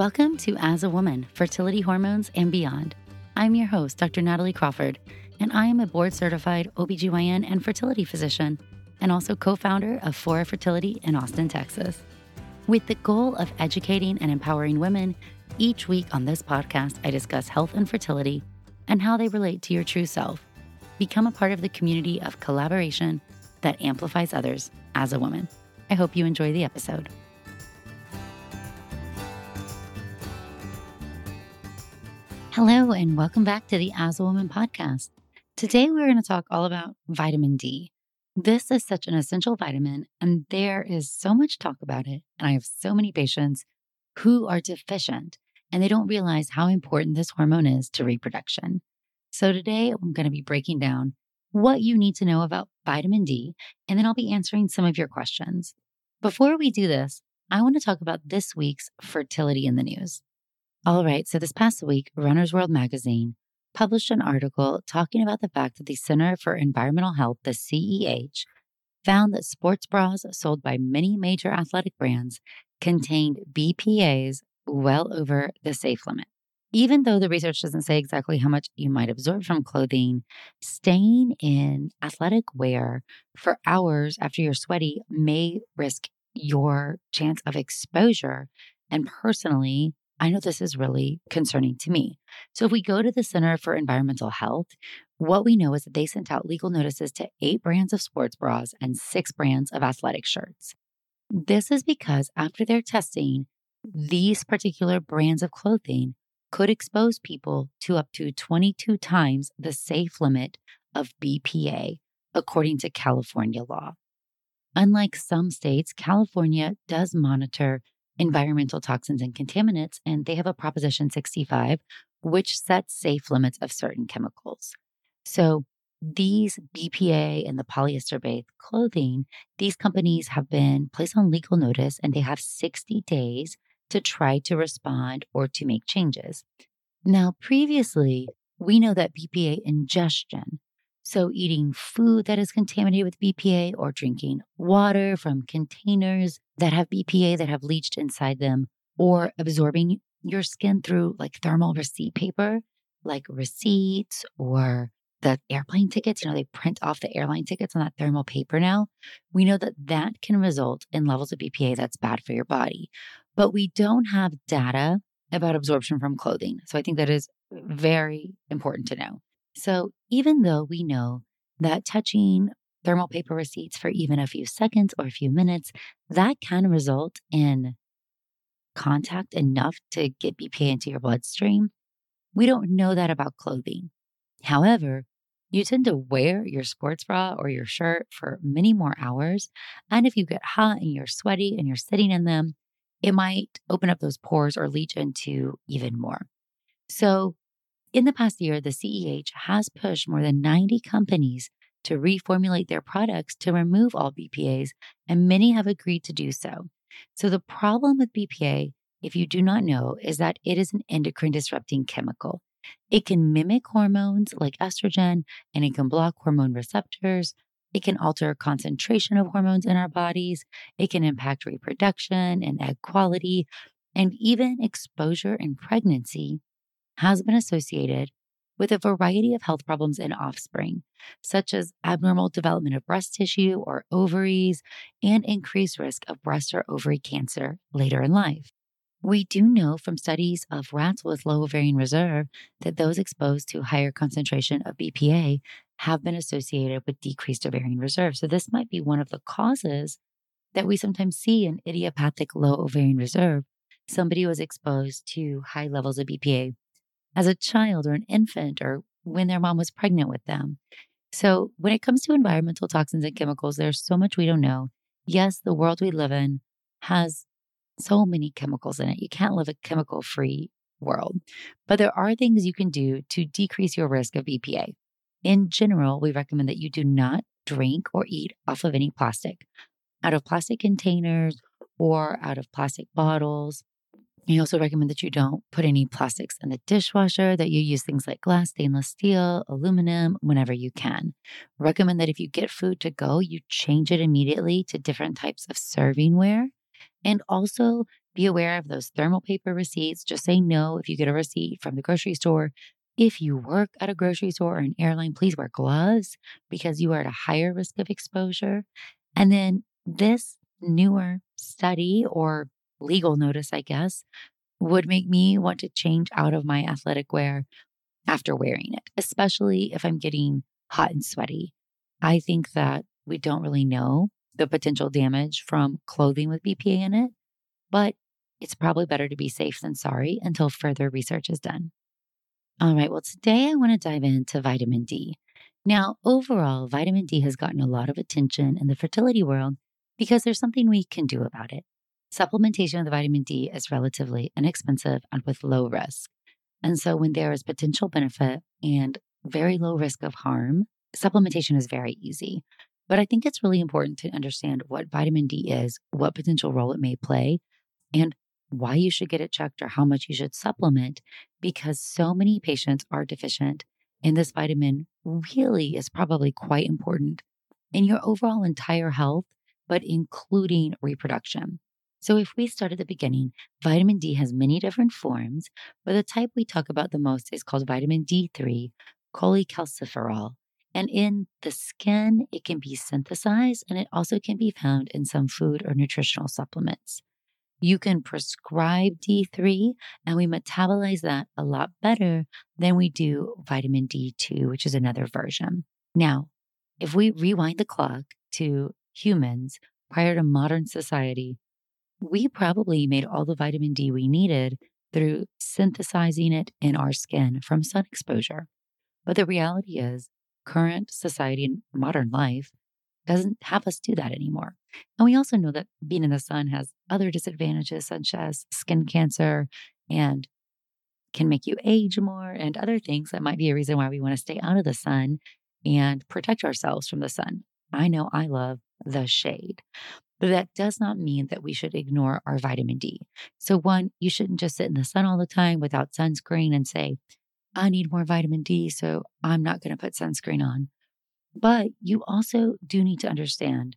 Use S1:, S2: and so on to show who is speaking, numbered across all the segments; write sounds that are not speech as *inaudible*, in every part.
S1: Welcome to As a Woman Fertility Hormones and Beyond. I'm your host, Dr. Natalie Crawford, and I am a board certified OBGYN and fertility physician, and also co founder of Fora Fertility in Austin, Texas. With the goal of educating and empowering women, each week on this podcast, I discuss health and fertility and how they relate to your true self. Become a part of the community of collaboration that amplifies others as a woman. I hope you enjoy the episode. Hello, and welcome back to the As a Woman podcast. Today, we're going to talk all about vitamin D. This is such an essential vitamin, and there is so much talk about it. And I have so many patients who are deficient and they don't realize how important this hormone is to reproduction. So, today, I'm going to be breaking down what you need to know about vitamin D, and then I'll be answering some of your questions. Before we do this, I want to talk about this week's fertility in the news. All right, so this past week, Runner's World magazine published an article talking about the fact that the Center for Environmental Health, the CEH, found that sports bras sold by many major athletic brands contained BPAs well over the safe limit. Even though the research doesn't say exactly how much you might absorb from clothing, staying in athletic wear for hours after you're sweaty may risk your chance of exposure. And personally, I know this is really concerning to me. So, if we go to the Center for Environmental Health, what we know is that they sent out legal notices to eight brands of sports bras and six brands of athletic shirts. This is because after their testing, these particular brands of clothing could expose people to up to 22 times the safe limit of BPA, according to California law. Unlike some states, California does monitor environmental toxins and contaminants, and they have a Proposition 65, which sets safe limits of certain chemicals. So, these BPA and the polyester based clothing, these companies have been placed on legal notice and they have 60 days to try to respond or to make changes. Now, previously, we know that BPA ingestion so, eating food that is contaminated with BPA or drinking water from containers that have BPA that have leached inside them, or absorbing your skin through like thermal receipt paper, like receipts or the airplane tickets. You know, they print off the airline tickets on that thermal paper now. We know that that can result in levels of BPA that's bad for your body. But we don't have data about absorption from clothing. So, I think that is very important to know. So even though we know that touching thermal paper receipts for even a few seconds or a few minutes, that can result in contact enough to get BPA into your bloodstream. We don't know that about clothing. However, you tend to wear your sports bra or your shirt for many more hours. And if you get hot and you're sweaty and you're sitting in them, it might open up those pores or leach into even more. So in the past year, the CEH has pushed more than 90 companies to reformulate their products to remove all BPAs, and many have agreed to do so. So, the problem with BPA, if you do not know, is that it is an endocrine disrupting chemical. It can mimic hormones like estrogen, and it can block hormone receptors. It can alter concentration of hormones in our bodies. It can impact reproduction and egg quality, and even exposure in pregnancy has been associated with a variety of health problems in offspring, such as abnormal development of breast tissue or ovaries, and increased risk of breast or ovary cancer later in life. We do know from studies of rats with low ovarian reserve that those exposed to higher concentration of BPA have been associated with decreased ovarian reserve. So, this might be one of the causes that we sometimes see in idiopathic low ovarian reserve. Somebody was exposed to high levels of BPA as a child or an infant or when their mom was pregnant with them. So, when it comes to environmental toxins and chemicals, there's so much we don't know. Yes, the world we live in has so many chemicals in it. You can't live a chemical free world, but there are things you can do to decrease your risk of BPA. In general, we recommend that you do not drink or eat off of any plastic, out of plastic containers or out of plastic bottles. We also recommend that you don't put any plastics in the dishwasher, that you use things like glass, stainless steel, aluminum whenever you can. Recommend that if you get food to go, you change it immediately to different types of servingware. And also be aware of those thermal paper receipts. Just say no if you get a receipt from the grocery store. If you work at a grocery store or an airline, please wear gloves because you are at a higher risk of exposure. And then this newer study or legal notice, I guess, would make me want to change out of my athletic wear after wearing it, especially if I'm getting hot and sweaty. I think that we don't really know the potential damage from clothing with BPA in it, but it's probably better to be safe than sorry until further research is done. All right, well, today I want to dive into vitamin D. Now, overall, vitamin D has gotten a lot of attention in the fertility world because there's something we can do about it. Supplementation with vitamin D is relatively inexpensive and with low risk. And so, when there is potential benefit and very low risk of harm, supplementation is very easy. But I think it's really important to understand what vitamin D is, what potential role it may play, and why you should get it checked or how much you should supplement, because so many patients are deficient. And this vitamin really is probably quite important in your overall entire health, but including reproduction. So, if we start at the beginning, vitamin D has many different forms, but the type we talk about the most is called vitamin D3, cholecalciferol. And in the skin, it can be synthesized and it also can be found in some food or nutritional supplements. You can prescribe D3 and we metabolize that a lot better than we do vitamin D2, which is another version. Now, if we rewind the clock to humans prior to modern society, we probably made all the vitamin D we needed through synthesizing it in our skin from sun exposure. But the reality is, current society and modern life doesn't have us do that anymore. And we also know that being in the sun has other disadvantages, such as skin cancer and can make you age more and other things that might be a reason why we want to stay out of the sun and protect ourselves from the sun. I know I love the shade. But that does not mean that we should ignore our vitamin D. So, one, you shouldn't just sit in the sun all the time without sunscreen and say, I need more vitamin D, so I'm not going to put sunscreen on. But you also do need to understand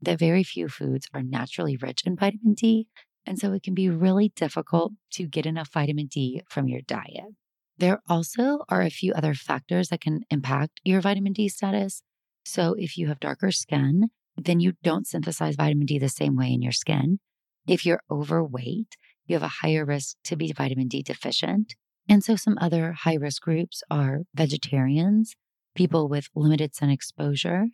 S1: that very few foods are naturally rich in vitamin D. And so it can be really difficult to get enough vitamin D from your diet. There also are a few other factors that can impact your vitamin D status. So if you have darker skin, then you don't synthesize vitamin D the same way in your skin. If you're overweight, you have a higher risk to be vitamin D deficient. And so, some other high risk groups are vegetarians, people with limited sun exposure,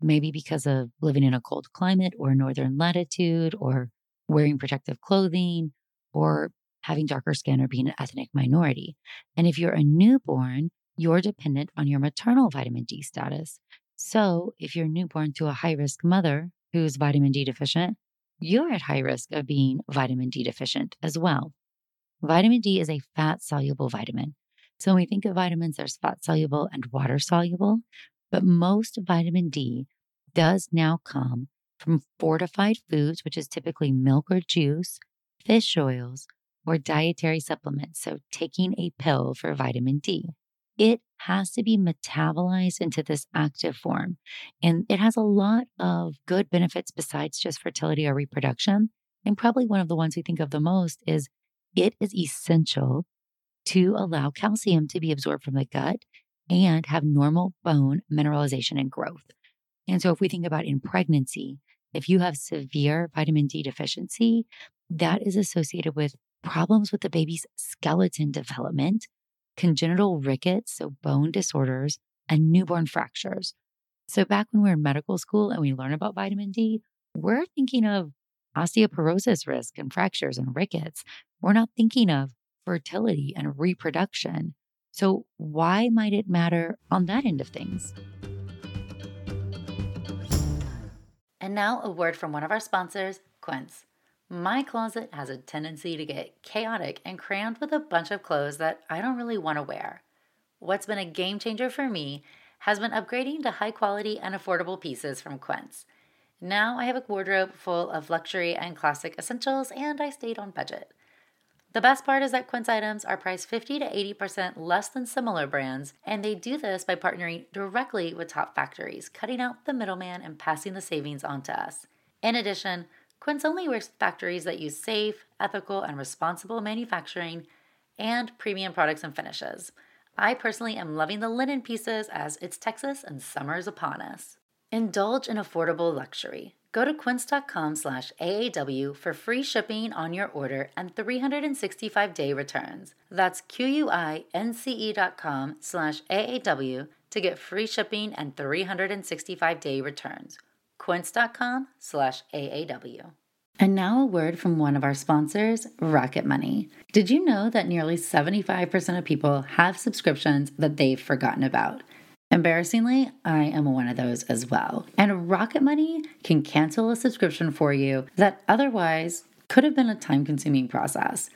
S1: maybe because of living in a cold climate or northern latitude, or wearing protective clothing, or having darker skin or being an ethnic minority. And if you're a newborn, you're dependent on your maternal vitamin D status. So, if you're newborn to a high risk mother who's vitamin D deficient, you're at high risk of being vitamin D deficient as well. Vitamin D is a fat soluble vitamin. So, when we think of vitamins, there's fat soluble and water soluble, but most vitamin D does now come from fortified foods, which is typically milk or juice, fish oils, or dietary supplements. So, taking a pill for vitamin D it has to be metabolized into this active form. And it has a lot of good benefits besides just fertility or reproduction. And probably one of the ones we think of the most is it is essential to allow calcium to be absorbed from the gut and have normal bone mineralization and growth. And so, if we think about in pregnancy, if you have severe vitamin D deficiency, that is associated with problems with the baby's skeleton development, congenital rickets, so bone disorders, and newborn fractures. So, back when we are in medical school and we learn about vitamin D, we're thinking of osteoporosis risk and fractures and rickets. We're not thinking of fertility and reproduction. So, why might it matter on that end of things? And now, a word from one of our sponsors, Quince. My closet has a tendency to get chaotic and crammed with a bunch of clothes that I don't really want to wear. What's been a game changer for me has been upgrading to high quality and affordable pieces from Quince. Now I have a wardrobe full of luxury and classic essentials, and I stayed on budget. The best part is that Quince items are priced 50 to 80% less than similar brands, and they do this by partnering directly with top factories, cutting out the middleman and passing the savings on to us. In addition, Quince only works with factories that use safe, ethical, and responsible manufacturing and premium products and finishes. I personally am loving the linen pieces as it's Texas and summer is upon us. Indulge in affordable luxury. Go to quince.com slash AAW for free shipping on your order and 365-day returns. That's Q-U-I-N-C-E dot com slash AAW to get free shipping and 365-day returns. Slash AAW. And now a word from one of our sponsors, Rocket Money. Did you know that nearly 75% of people have subscriptions that they've forgotten about? Embarrassingly, I am one of those as well. And Rocket Money can cancel a subscription for you that otherwise could have been a time consuming process.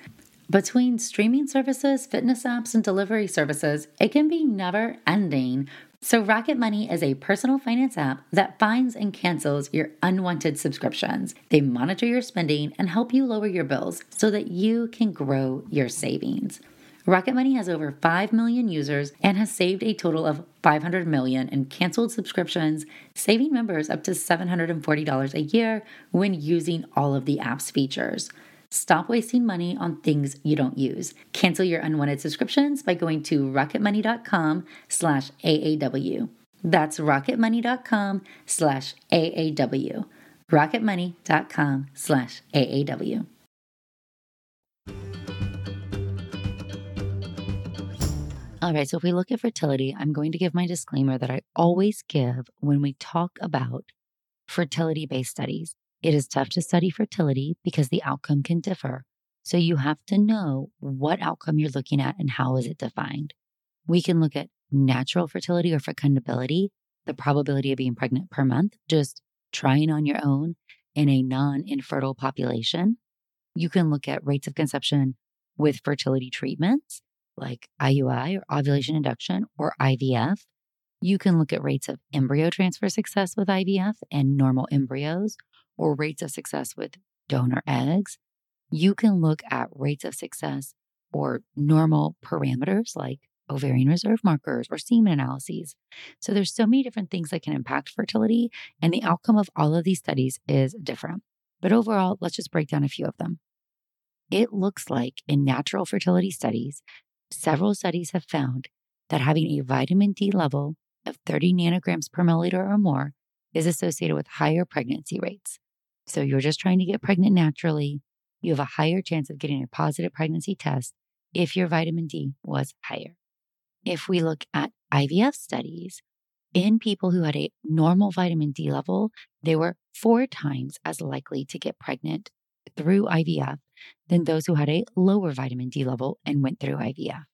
S1: Between streaming services, fitness apps, and delivery services, it can be never ending. So, Rocket Money is a personal finance app that finds and cancels your unwanted subscriptions. They monitor your spending and help you lower your bills so that you can grow your savings. Rocket Money has over 5 million users and has saved a total of 500 million in canceled subscriptions, saving members up to $740 a year when using all of the app's features. Stop wasting money on things you don't use. Cancel your unwanted subscriptions by going to rocketmoney.com slash AAW. That's rocketmoney.com slash AAW. rocketmoney.com slash AAW. All right, so if we look at fertility, I'm going to give my disclaimer that I always give when we talk about fertility based studies. It is tough to study fertility because the outcome can differ. So you have to know what outcome you're looking at and how is it defined. We can look at natural fertility or fecundability, the probability of being pregnant per month, just trying on your own in a non infertile population. You can look at rates of conception with fertility treatments like IUI or ovulation induction or IVF. You can look at rates of embryo transfer success with IVF and normal embryos or rates of success with donor eggs. You can look at rates of success or normal parameters like ovarian reserve markers or semen analyses. So there's so many different things that can impact fertility and the mm-hmm. outcome of all of these studies is different. But overall, let's just break down a few of them. It looks like in natural fertility studies, several studies have found that having a vitamin D level of 30 nanograms per milliliter or more is associated with higher pregnancy rates. So you're just trying to get pregnant naturally, you have a higher chance of getting a positive pregnancy test if your vitamin D was higher. If we look at IVF studies, in people who had a normal vitamin D level, they were four times as likely to get pregnant through IVF than those who had a lower vitamin D level and went through IVF.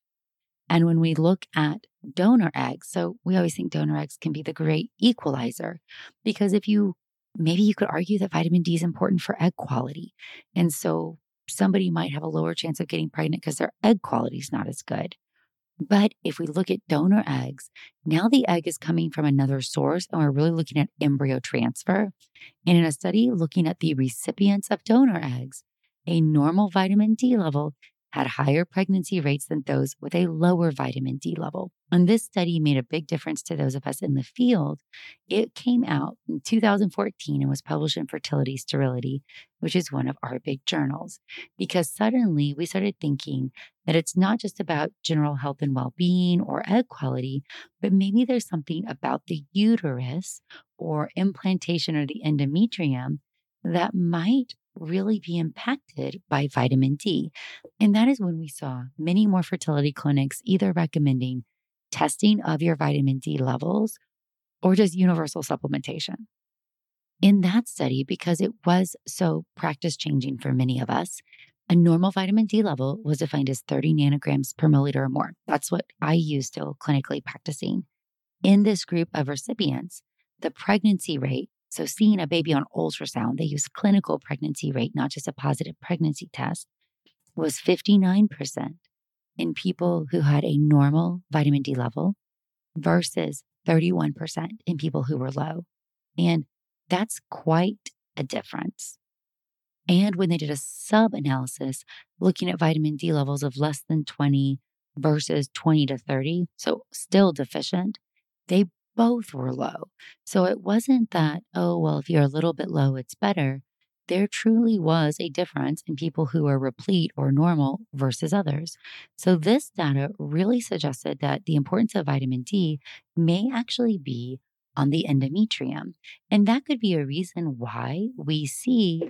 S1: And when we look at donor eggs, so we always think donor eggs can be the great equalizer because if you maybe you could argue that vitamin D is important for egg quality. And so somebody might have a lower chance of getting pregnant because their egg quality is not as good. But if we look at donor eggs, now the egg is coming from another source, and we're really looking at embryo transfer. And in a study looking at the recipients of donor eggs, a normal vitamin D level had higher pregnancy rates than those with a lower vitamin D level. And this study made a big difference to those of us in the field. It came out in 2014 and was published in Fertility Sterility, which is one of our big journals, because suddenly we started thinking that it's not just about general health and well being or egg quality, but maybe there's something about the uterus or implantation or the endometrium that might really be impacted by vitamin D. And that is when we saw many more fertility clinics either recommending testing of your vitamin D levels or just universal supplementation. In that study, because it was so practice changing for many of us, a normal vitamin D level was defined as 30 nanograms per milliliter or more. That's what I use still clinically practicing. In this group of recipients, the pregnancy rate So, seeing a baby on ultrasound, they use clinical pregnancy rate, not just a positive pregnancy test, was 59% in people who had a normal vitamin D level versus 31% in people who were low. And that's quite a difference. And when they did a sub analysis looking at vitamin D levels of less than 20 versus 20 to 30, so still deficient, they both were low. So it wasn't that, oh, well, if you're a little bit low, it's better. There truly was a difference in people who were replete or normal versus others. So this data really suggested that the importance of vitamin D may actually be on the endometrium. And that could be a reason why we see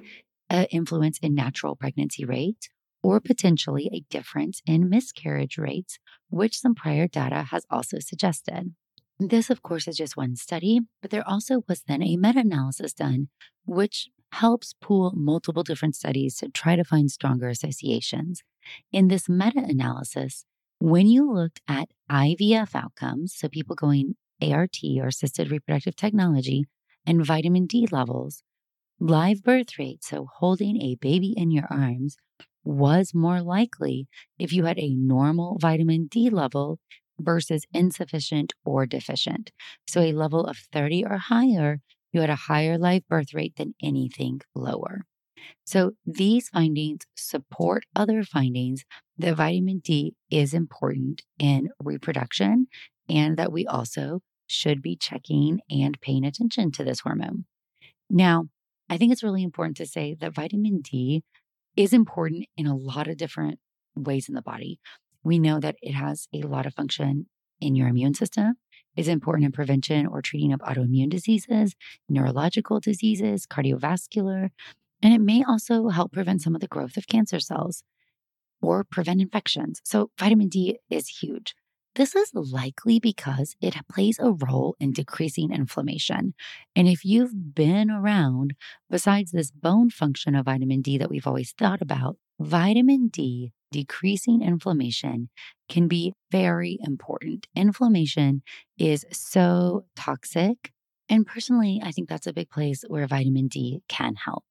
S1: an influence in natural pregnancy rates or potentially a difference in miscarriage rates, which some prior data has also suggested. This, of course, is just one study, but there also was then a meta analysis done, which helps pool multiple different studies to try to find stronger associations. In this meta analysis, when you looked at IVF outcomes, so people going ART or assisted reproductive technology, and vitamin D levels, live birth rate, so holding a baby in your arms, was more likely if you had a normal vitamin D level versus insufficient or deficient. So a level of 30 or higher, you had a higher live birth rate than anything lower. So these findings support other findings that vitamin D is important in reproduction and that we also should be checking and paying attention to this hormone. Now, I think it's really important to say that vitamin D is important in a lot of different ways in the body. We know that it has a lot of function in your immune system. It's important in prevention or treating of autoimmune diseases, neurological diseases, cardiovascular, and it may also help prevent some of the growth of cancer cells or prevent infections. So, vitamin D is huge. This is likely because it plays a role in decreasing inflammation. And if you've been around, besides this bone function of vitamin D that we've always thought about, vitamin D decreasing inflammation can be very important. Inflammation is so toxic. And personally, I think that's a big place where vitamin D can help.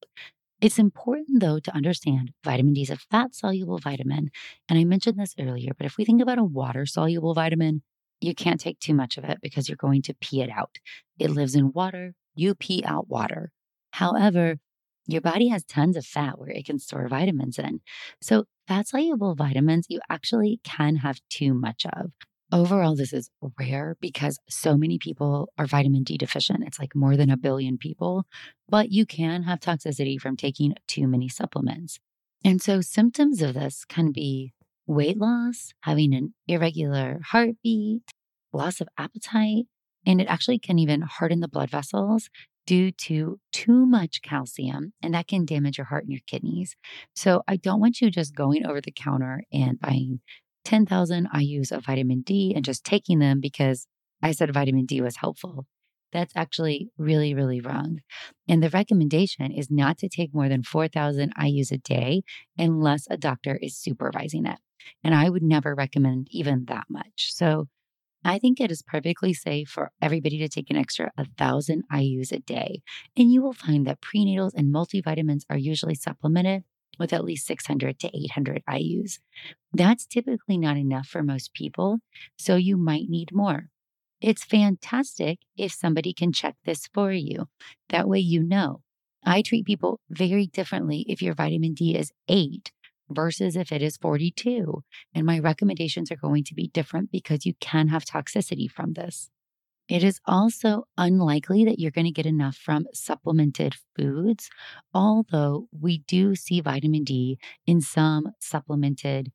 S1: It's important, though, to understand vitamin D is a fat soluble vitamin. And I mentioned this earlier, but if we think about a water soluble vitamin, you can't take too much of it because you're going to pee it out. It lives in water, you pee out water. However, your body has tons of fat where it can store vitamins in. So, fat soluble vitamins you actually can have too much of. Overall, this is rare because so many people are vitamin D deficient. It's like more than a billion people, but you can have toxicity from taking too many supplements. And so, symptoms of this can be weight loss, having an irregular heartbeat, loss of appetite, and it actually can even harden the blood vessels due to too much calcium, and that can damage your heart and your kidneys. So, I don't want you just going over the counter and buying 10,000 IUs of vitamin D and just taking them because I said vitamin D was helpful. That's actually really, really wrong. And the recommendation is not to take more than 4,000 IUs a day unless a doctor is supervising it. And I would never recommend even that much. So I think it is perfectly safe for everybody to take an extra 1,000 IUs a day. And you will find that prenatals and multivitamins are usually supplemented with at least 600 to 800 IUs. That's typically not enough for most people, so you might need more. It's fantastic if somebody can check this for you. That way you know. I treat people very differently if your vitamin D is 8 versus if it is 42. And my recommendations are going to be different because you can have toxicity from this. It is also unlikely that you're going to get enough from supplemented foods, although we do see vitamin D in some supplemented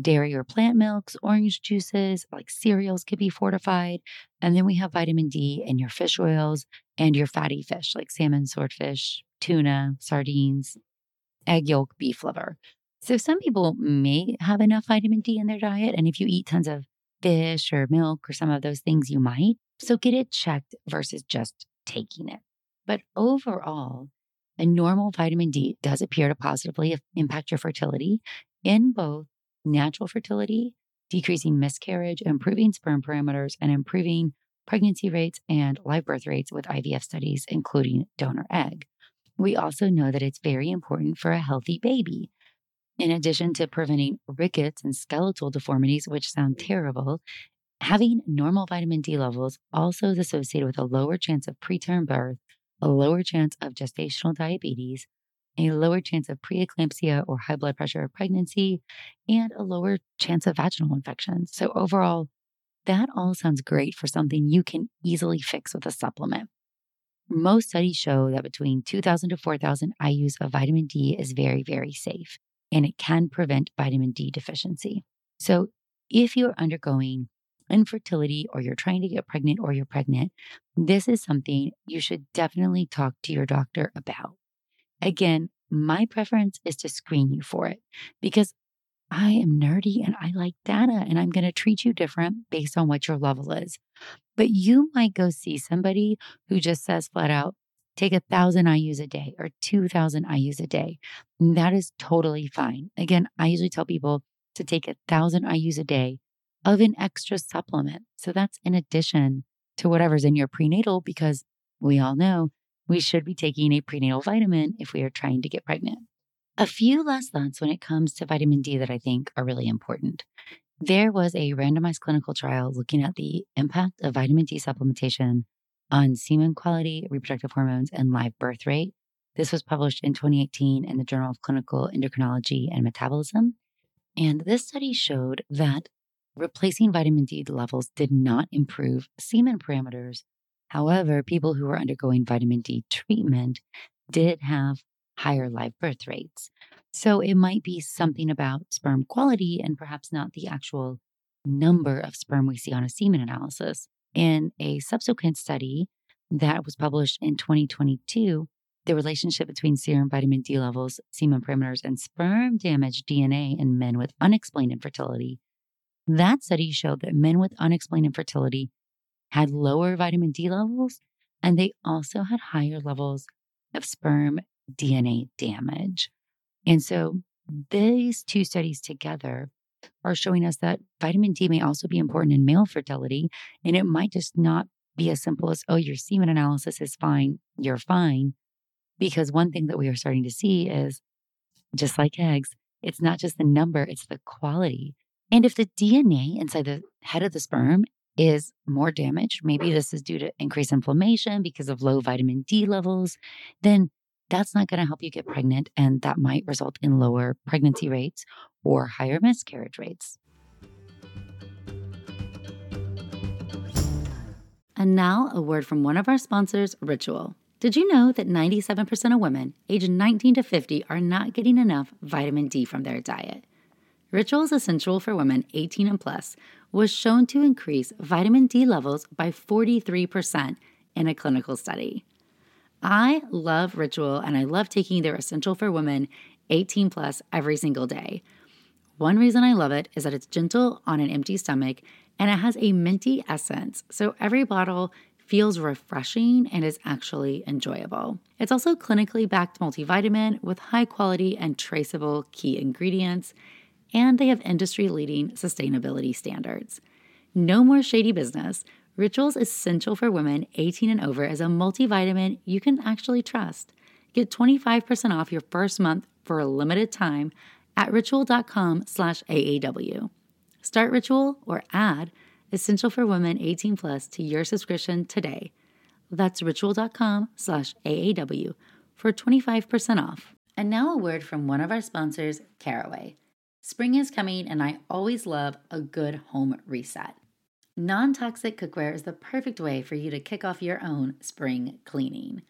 S1: dairy or plant milks, orange juices, like cereals could be fortified. And then we have vitamin D in your fish oils and your fatty fish, like salmon, swordfish, tuna, sardines, egg yolk, beef liver. So some people may have enough vitamin D in their diet. And if you eat tons of fish or milk or some of those things, you might. So get it checked versus just taking it. But overall, a normal vitamin D does appear to positively impact your fertility in both natural fertility, decreasing miscarriage, improving sperm parameters, and improving pregnancy rates and live birth rates with IVF studies, including donor egg. We also know that it's very important for a healthy baby. In addition to preventing rickets and skeletal deformities, which sound mm-hmm. terrible, having normal vitamin D levels also is associated with a lower chance of preterm birth, a lower chance of gestational diabetes, a lower chance of preeclampsia or high blood pressure of pregnancy, and a lower chance of vaginal infections. So, overall, that all sounds great for something you can easily fix with a supplement. Most studies show that between 2,000 to 4,000 IUs of vitamin D is very, very safe, and it can prevent vitamin D deficiency. So, if you're undergoing infertility or you're trying to get pregnant or you're pregnant, this is something you should definitely talk to your doctor about. Again, my preference is to screen you for it because I am nerdy and I like data and I'm going to treat you different based on what your level is. But you might go see somebody who just says flat out, take a thousand IUs a day or 2000 IUs a day. And that is totally fine. Again, I usually tell people to take a thousand IUs a day of an extra supplement. So that's in addition to whatever's in your prenatal because we all know we should be taking a prenatal vitamin if we are trying to get pregnant. A few last thoughts when it comes to vitamin D that I think are really important. There was a randomized clinical trial looking at the impact of vitamin D supplementation on semen quality, reproductive hormones, and live birth rate. This was published in 2018 in the Journal of Clinical Endocrinology and Metabolism. And this study showed that replacing vitamin D levels did not improve semen parameters However, people who were undergoing vitamin D treatment did have higher live birth rates. So it might be something about sperm quality and perhaps not the actual number of sperm we see on a semen analysis. In a subsequent study that was published in 2022, the relationship between serum vitamin D levels, semen parameters, and sperm damage DNA in men with unexplained infertility. That study showed that men with unexplained infertility had lower vitamin D levels, and they also had higher levels of sperm DNA damage. And so these two studies together are showing us that vitamin D may also be important in male fertility. And it might just not be as simple as, oh, your semen analysis is fine, you're fine. Because one thing that we are starting to see is just like eggs, it's not just the number, it's the quality. And if the DNA inside the head of the sperm is more damaged, maybe this is due to increased inflammation because of low vitamin D levels, then that's not going to help you get pregnant. And that might result in lower pregnancy rates or higher miscarriage rates. And now, a word from one of our sponsors, Ritual. Did you know that 97% of women aged 19 to 50 are not getting enough vitamin D from their diet? Ritual is essential for women 18 and plus was shown to increase vitamin D levels by 43% in a clinical study. I love Ritual and I love taking their Essential for Women 18 plus every single day. One reason I love it is that it's gentle on an empty stomach and it has a minty essence, so every bottle feels refreshing and is actually enjoyable. It's also clinically backed multivitamin with high quality and traceable key ingredients and they have industry leading sustainability standards. No more shady business. Rituals Essential for Women 18 and over is a multivitamin you can actually trust. Get 25% off your first month for a limited time at ritual.com slash AAW. Start Ritual or add Essential for Women 18 plus to your subscription today. That's ritual.com slash AAW for 25% off. And now a word from one of our sponsors, Caraway. Spring is coming, and I always love a good home reset. Non toxic cookware is the perfect way for you to kick off your own spring cleaning.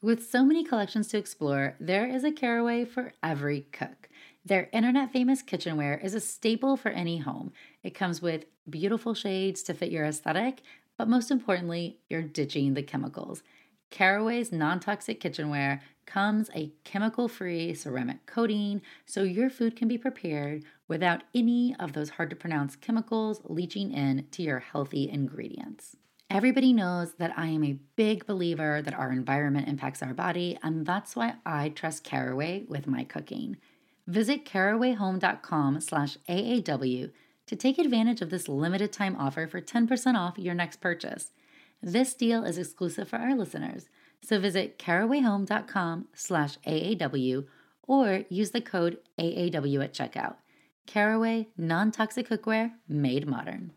S1: With so many collections to explore, there is a Caraway for every cook. Their internet famous kitchenware is a staple for any home. It comes with beautiful shades to fit your aesthetic, but most importantly, you're ditching the chemicals. Caraway's non toxic kitchenware comes a chemical free ceramic coating so your food can be prepared without any of those hard to pronounce chemicals leaching in to your healthy ingredients. Everybody knows that I am a big believer that our environment impacts our body, and that's why I trust Caraway with my cooking. Visit carawayhome.com slash AAW to take advantage of this limited time offer for 10% off your next purchase. This deal is exclusive for our listeners, so visit carawayhome.com slash AAW or use the code AAW at checkout. Caraway non-toxic cookware made modern.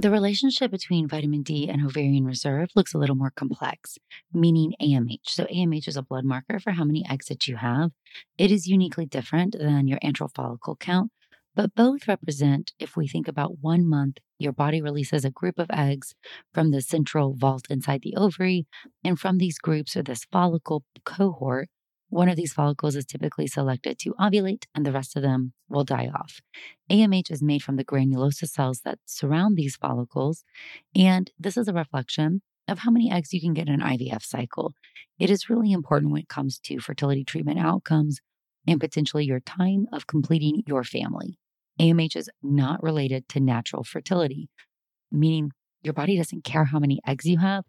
S1: The relationship between vitamin D and ovarian reserve looks a little more complex, meaning AMH. So, AMH is a blood marker for how many eggs that you have. It is uniquely different than your antral follicle count, but both represent, if we think about one month, your body releases a group of eggs from the central vault inside the ovary. And from these groups or this follicle cohort, one of these follicles is typically selected to ovulate, and the rest of them will die off. AMH is made from the granulosa cells that surround these follicles, and this is a reflection of how many eggs you can get in an IVF cycle. It is really important when it comes to fertility treatment outcomes and potentially your time of completing your family. AMH is not related to natural fertility, meaning your body doesn't care how many eggs you have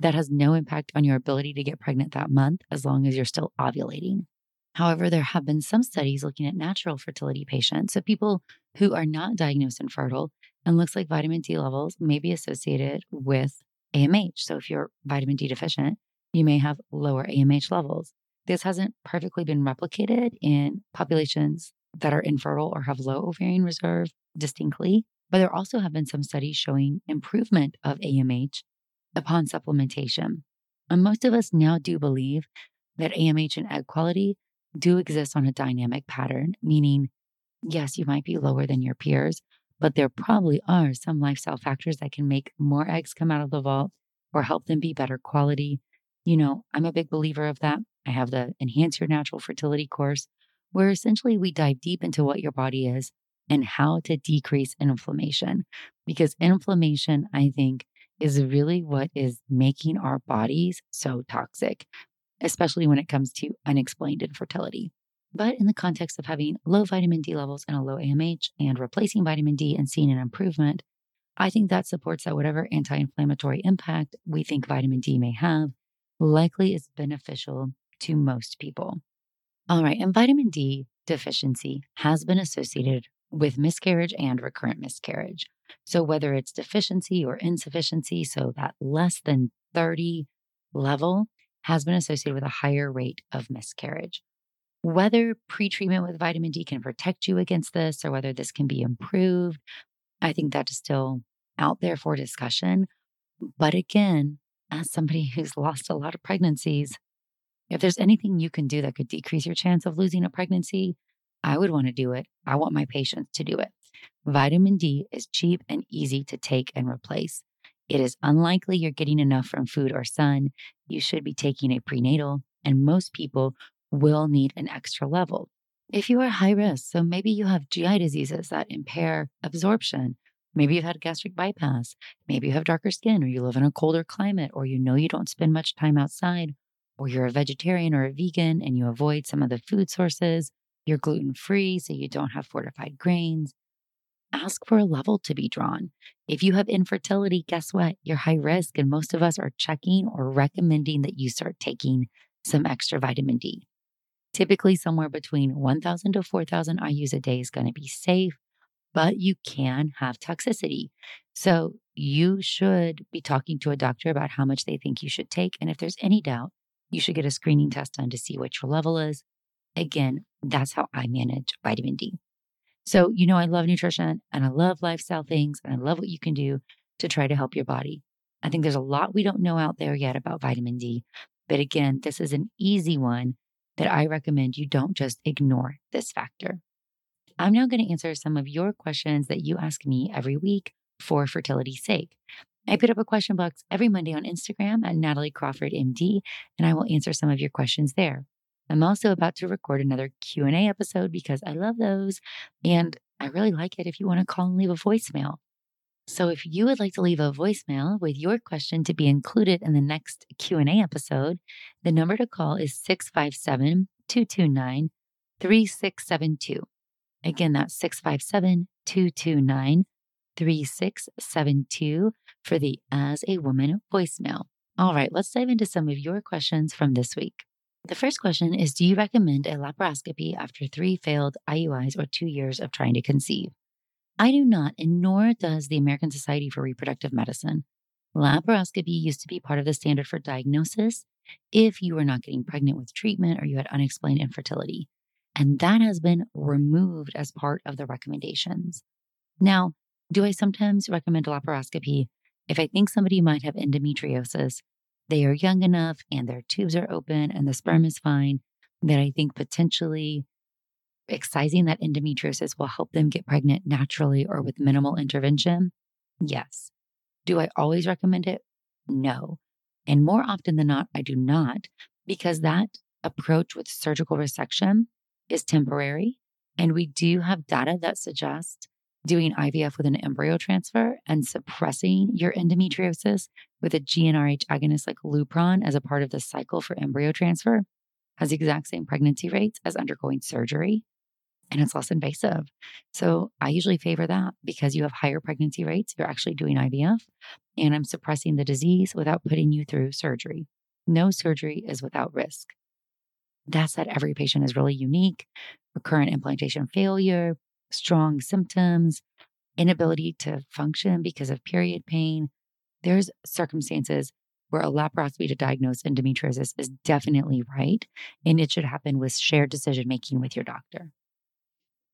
S1: that has no impact on your ability to get pregnant that month as long as you're still ovulating. However, there have been some studies looking at natural fertility patients, so people who are not diagnosed infertile, and looks like vitamin D levels may be associated with AMH. So if you're vitamin D deficient, you may have lower AMH levels. This hasn't perfectly been replicated in populations that are infertile or have low ovarian reserve distinctly, but there also have been some studies showing improvement of AMH upon supplementation. And most of us now do believe that AMH and egg quality do exist on a dynamic pattern, meaning, yes, you might be lower than your peers, but there probably are some lifestyle factors that can make more eggs come out of the vault or help them be better quality. You know, I'm a big believer of that. I have the Enhance Your Natural Fertility course, where essentially we dive deep into what your body is and how to decrease inflammation. Because inflammation, I think, is really what is making our bodies so toxic, especially when it comes to unexplained infertility. But in the context of having low vitamin D levels and a low AMH and replacing vitamin D and seeing an improvement, I think that supports that whatever anti inflammatory impact we think vitamin D may have likely is beneficial to most people. All right, and vitamin D deficiency has been associated with miscarriage and recurrent miscarriage. So, whether it's deficiency or insufficiency, so that less than 30 level has been associated with a higher rate of miscarriage. Whether pretreatment with vitamin D can protect you against this or whether this can be improved, I think that is still out there for discussion. But again, as somebody *laughs* who's lost a lot of pregnancies, if there's anything you can do that could decrease your chance of losing a pregnancy, I would want to do it. I want my patients to do it. Vitamin D is cheap and easy to take and replace. It is unlikely you're getting enough from food or sun. You should be taking a prenatal, and most people will need an extra level. If you are high risk, so maybe you have GI diseases that impair absorption, maybe you've had a gastric bypass, maybe you have darker skin, or you live in a colder climate, or you know you don't spend much time outside, or you're a vegetarian or a vegan and you avoid some of the food sources you're gluten free, so you don't have fortified grains. Ask for a level to be drawn. If you have infertility, guess what? You're high risk, and most of us are checking or recommending that you start taking some extra vitamin D. Typically, somewhere between 1,000 to 4,000 IUs a day is going to be safe, but you can have toxicity. So, you should be talking to a doctor about how much they think you should take. And if there's any doubt, you should get a screening test done to see what your level is. Again, that's how I manage vitamin D. So, you know, I love nutrition and I love lifestyle things and I love what you can do to try to help your body. I think there's a lot we don't know out there yet about vitamin D. But again, this is an easy one that I recommend you don't just ignore this factor. I'm now going to answer some of your questions that you ask me every week for fertility's sake. I put up a question box every Monday on Instagram at Natalie Crawford MD, and I will answer some of your questions there. I'm also about to record another Q&A episode because I love those and I really like it if you want to call and leave a voicemail. So if you would like to leave a voicemail with your question to be included in the next Q&A episode, the number to call is 657-229-3672. Again, that's 657-229-3672 for the As a Woman voicemail. All right, let's dive into some of your questions from this week. The first question is Do you recommend a laparoscopy after three failed IUIs or two years of trying to conceive? I do not, and nor does the American Society for Reproductive Medicine. Laparoscopy used to be part of the standard for diagnosis if you were not getting pregnant with treatment or you had unexplained infertility. And that has been removed as part of the recommendations. Now, do I sometimes recommend laparoscopy if I think somebody might have endometriosis? They are young enough and their tubes are open and the sperm is fine that I think potentially excising that endometriosis will help them get pregnant naturally or with minimal intervention? Yes. Do I always recommend it? No. And more often than not, I do not, because that approach with surgical resection is temporary. And we do have data that suggests doing IVF with an embryo transfer and suppressing your endometriosis with a GnRH agonist like Lupron as a part of the cycle for embryo transfer has the exact same pregnancy rates as undergoing surgery and it's less invasive. So I usually favor that because you have higher pregnancy rates. You're actually doing IVF and I'm suppressing the disease without putting you through surgery. No surgery is without risk. That said, every patient is really unique. Recurrent implantation failure, strong symptoms, inability to function because of period pain. There's circumstances where a laparoscopy to diagnose endometriosis is definitely right, and it should happen with shared decision making with your doctor.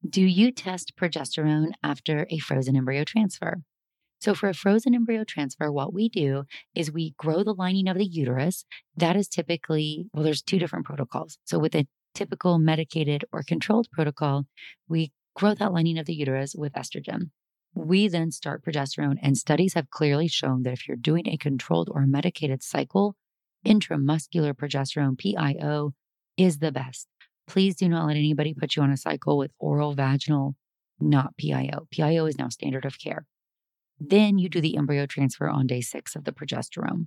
S1: Do you test progesterone after a frozen embryo transfer? So, for a frozen embryo transfer, what we do is we grow the lining of the uterus. That is typically, well, there's two different protocols. So, with a typical medicated or controlled protocol, we grow that lining of the uterus with estrogen. We then start progesterone, and studies have clearly shown that if you're doing a controlled or medicated cycle, intramuscular progesterone, PIO, is the best. Please do not let anybody put you on a cycle with oral, vaginal, not PIO. PIO is now standard of care. Then you do the embryo transfer on day six of the progesterone.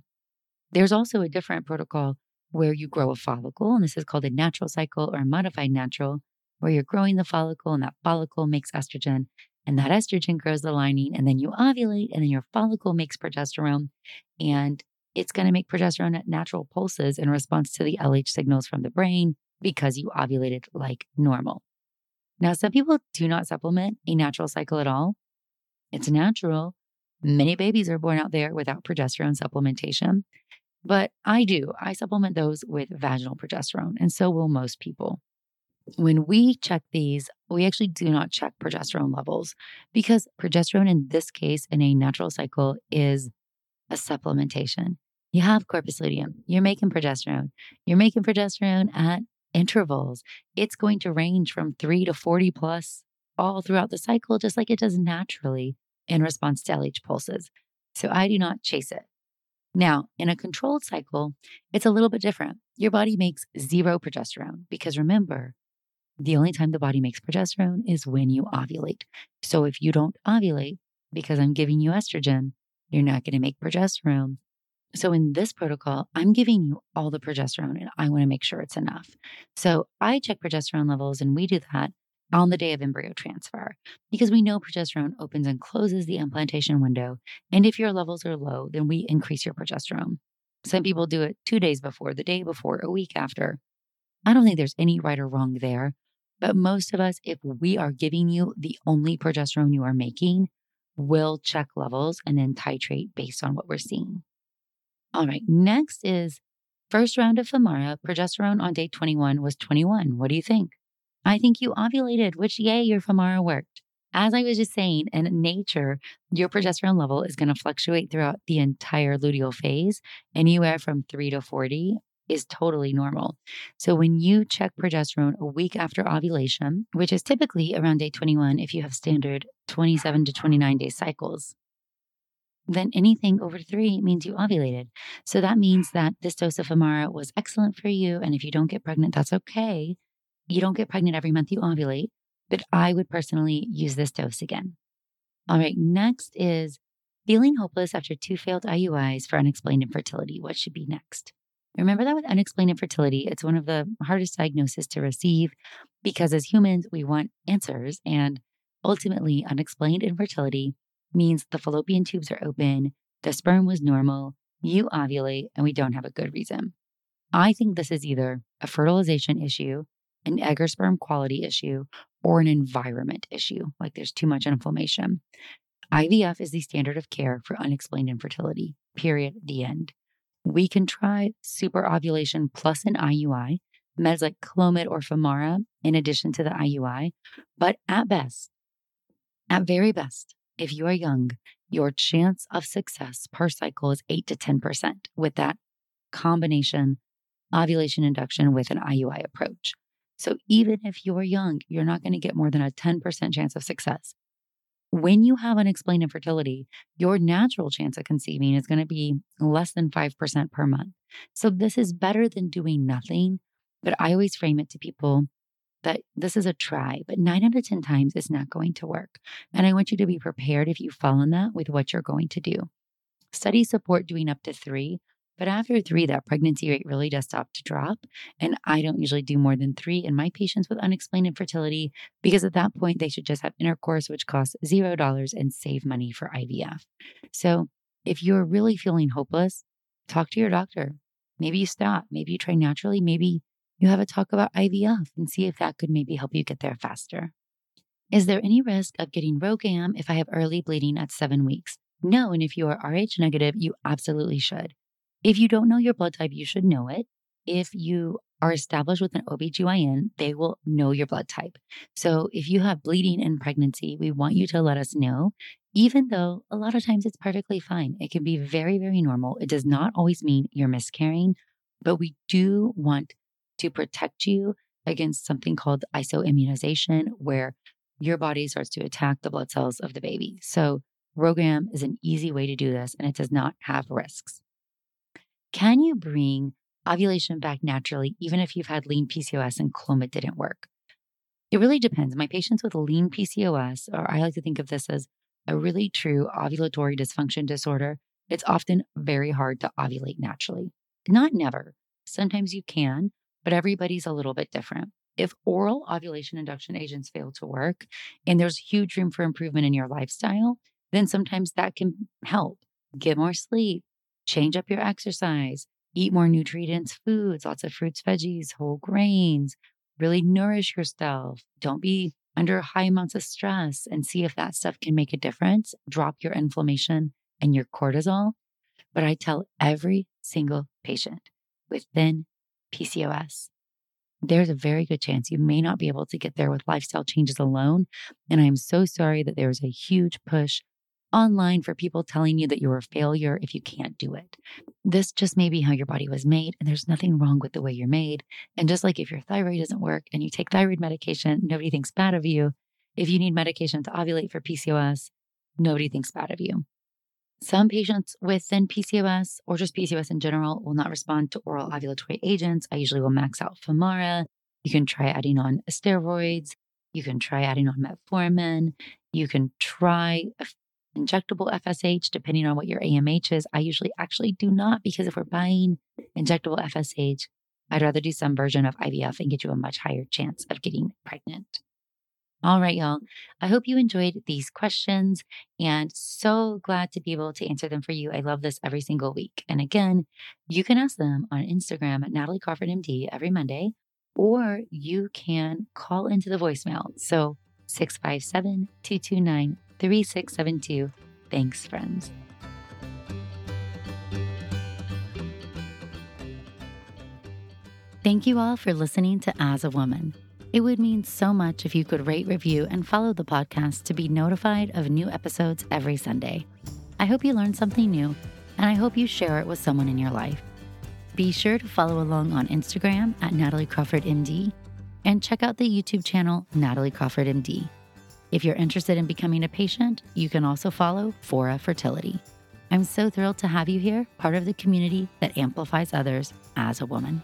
S1: There's also a different protocol where you grow a follicle, and this is called a natural cycle or a modified natural, where you're growing the follicle and that follicle makes estrogen, and that estrogen grows the lining, and then you ovulate, and then your follicle makes progesterone, and it's going to make progesterone at natural pulses in response to the LH signals from the brain because you ovulated like normal. Now, some people do not supplement a natural cycle at all. It's natural. Many babies are born out there without progesterone supplementation, but I do. I supplement those with vaginal progesterone, and so will most people. When we check these, we actually do not check progesterone levels because progesterone, in this case, in a natural cycle, is a supplementation. You have corpus luteum, you're making progesterone. You're making progesterone at intervals. It's going to range from three to 40 plus all throughout the cycle, just like it does naturally in response to LH pulses. So I do not chase it. Now, in a controlled cycle, it's a little bit different. Your body makes zero progesterone because remember, the only time the body makes progesterone is when you ovulate. So if you don't ovulate because I'm giving you estrogen, you're not going to make progesterone. So in this protocol, I'm giving you all the progesterone and I want to make sure it's enough. So I check progesterone levels and we do that on the day of embryo transfer because we know progesterone opens and closes the implantation window. And if your levels are low, then we increase your progesterone. Some people do it two days before, the day before, a week after. I don't think there's any right or wrong there. But most of us, if we are giving you the only progesterone you are making, will check levels and then titrate based on what we're seeing. All right, next is first round of Femara. Progesterone on day 21 was 21. What do you think? I think you ovulated, which, yay, your Femara worked. As I was just saying, in nature, your progesterone level is going to fluctuate throughout the entire luteal phase. Anywhere from 3 to 40 is totally normal. So when you check progesterone a week after ovulation, which is typically around day 21 if you have standard 27 to 29 day cycles, then anything over three means you ovulated. So that means that this dose of Femara was excellent for you. And if you don't get pregnant, that's okay. You don't get pregnant every month you ovulate, but I would personally use this dose again. All right, next is feeling hopeless after two failed IUIs for unexplained infertility. What should be next? Remember that with unexplained infertility, it's one of the hardest diagnoses to receive because as humans, we want answers. And ultimately, unexplained infertility means the fallopian tubes are open, the sperm was normal, you ovulate, and we don't have a good reason. I think this is either a fertilization issue, an egg or sperm quality issue, or an environment issue, like there's too much inflammation. IVF is the standard of care for unexplained infertility, period, the end. We can try super ovulation plus an IUI, meds like Clomid or Femara, in addition to the IUI. But at best, at very best, if you are young, your chance of success per cycle is 8 to 10% with that combination ovulation induction with an IUI approach. So even if you're young, you're not going to get more than a 10% chance of success. When you have unexplained infertility, your natural chance of conceiving is going to be less than 5% per month. So this is better than doing nothing. But I always frame it to people that this is a try, but nine out of 10 times it's not going to work. And I want you to be prepared if you fall in that with what you're going to do. Studies support doing up to three, but after three, that pregnancy rate really does stop to drop. And I don't usually do more than three in my patients with unexplained infertility because at that point, they should just have intercourse, which costs $0 and save money for IVF. So if you're really feeling hopeless, talk to your doctor. Maybe you stop. Maybe you try naturally. Maybe you have a talk about IVF and see if that could maybe help you get there faster. Is there any risk of getting RhoGAM if I have early bleeding at seven weeks? No. And if you are Rh negative, you absolutely should. If you don't know your blood type, you should know it. If you are established with an OBGYN, they will know your blood type. So if you have bleeding in pregnancy, we want you to let us know, even though a lot of times it's perfectly fine. It can be very, very normal. It does not always mean you're miscarrying, but we do want to protect you against something called isoimmunization, where your body starts to attack the blood cells of the baby. So RhoGAM is an easy way to do this, and it does not have risks. Can you bring ovulation back naturally, even if you've had lean PCOS and Clomid didn't work? It really depends. My patients with lean PCOS, or I like to think of this as a really true ovulatory dysfunction disorder, it's often very hard to ovulate naturally. Not never. Sometimes you can, but everybody's a little bit different. If oral ovulation induction agents fail to work and there's huge room for improvement in your lifestyle, then sometimes that can help. Get more sleep, change up your exercise, eat more nutrient foods, lots of fruits, veggies, whole grains, really nourish yourself. Don't be under high amounts of stress and see if that stuff can make a difference. Drop your inflammation and your cortisol. But I tell every single patient with thin PCOS, there's a very good chance you may not be able to get there with lifestyle changes alone. And I'm so sorry that there's a huge push online for people telling you that you're a failure if you can't do it. This just may be how your body was made, and there's nothing wrong with the way you're made. And just like if your thyroid doesn't work and you take thyroid medication, nobody thinks bad of you. If you need medication to ovulate for PCOS, nobody thinks bad of you. Some patients within PCOS or just PCOS in general will not respond to oral ovulatory agents. I usually will max out Femara. You can try adding on steroids. You can try adding on metformin. You can try injectable FSH, depending on what your AMH is. I usually actually do not because if we're buying injectable FSH, I'd rather do some version of IVF and get you a much higher chance of getting pregnant. All right, y'all. I hope you enjoyed these questions and so glad to be able to answer them for you. I love this every single week. And again, you can ask them on Instagram at Natalie Crawford MD every Monday, or you can call into the voicemail. So 657 229 3672. Thanks, friends. Thank you all for listening to As a Woman. It would mean so much if you could rate, review, and follow the podcast to be notified of new episodes every Sunday. I hope you learned something new, and I hope you share it with someone in your life. Be sure to follow along on Instagram at Natalie Crawford MD and check out the YouTube channel Natalie Crawford MD. If you're interested in becoming a patient, you can also follow Fora Fertility. I'm so thrilled to have you here, part of the community that amplifies others as a woman.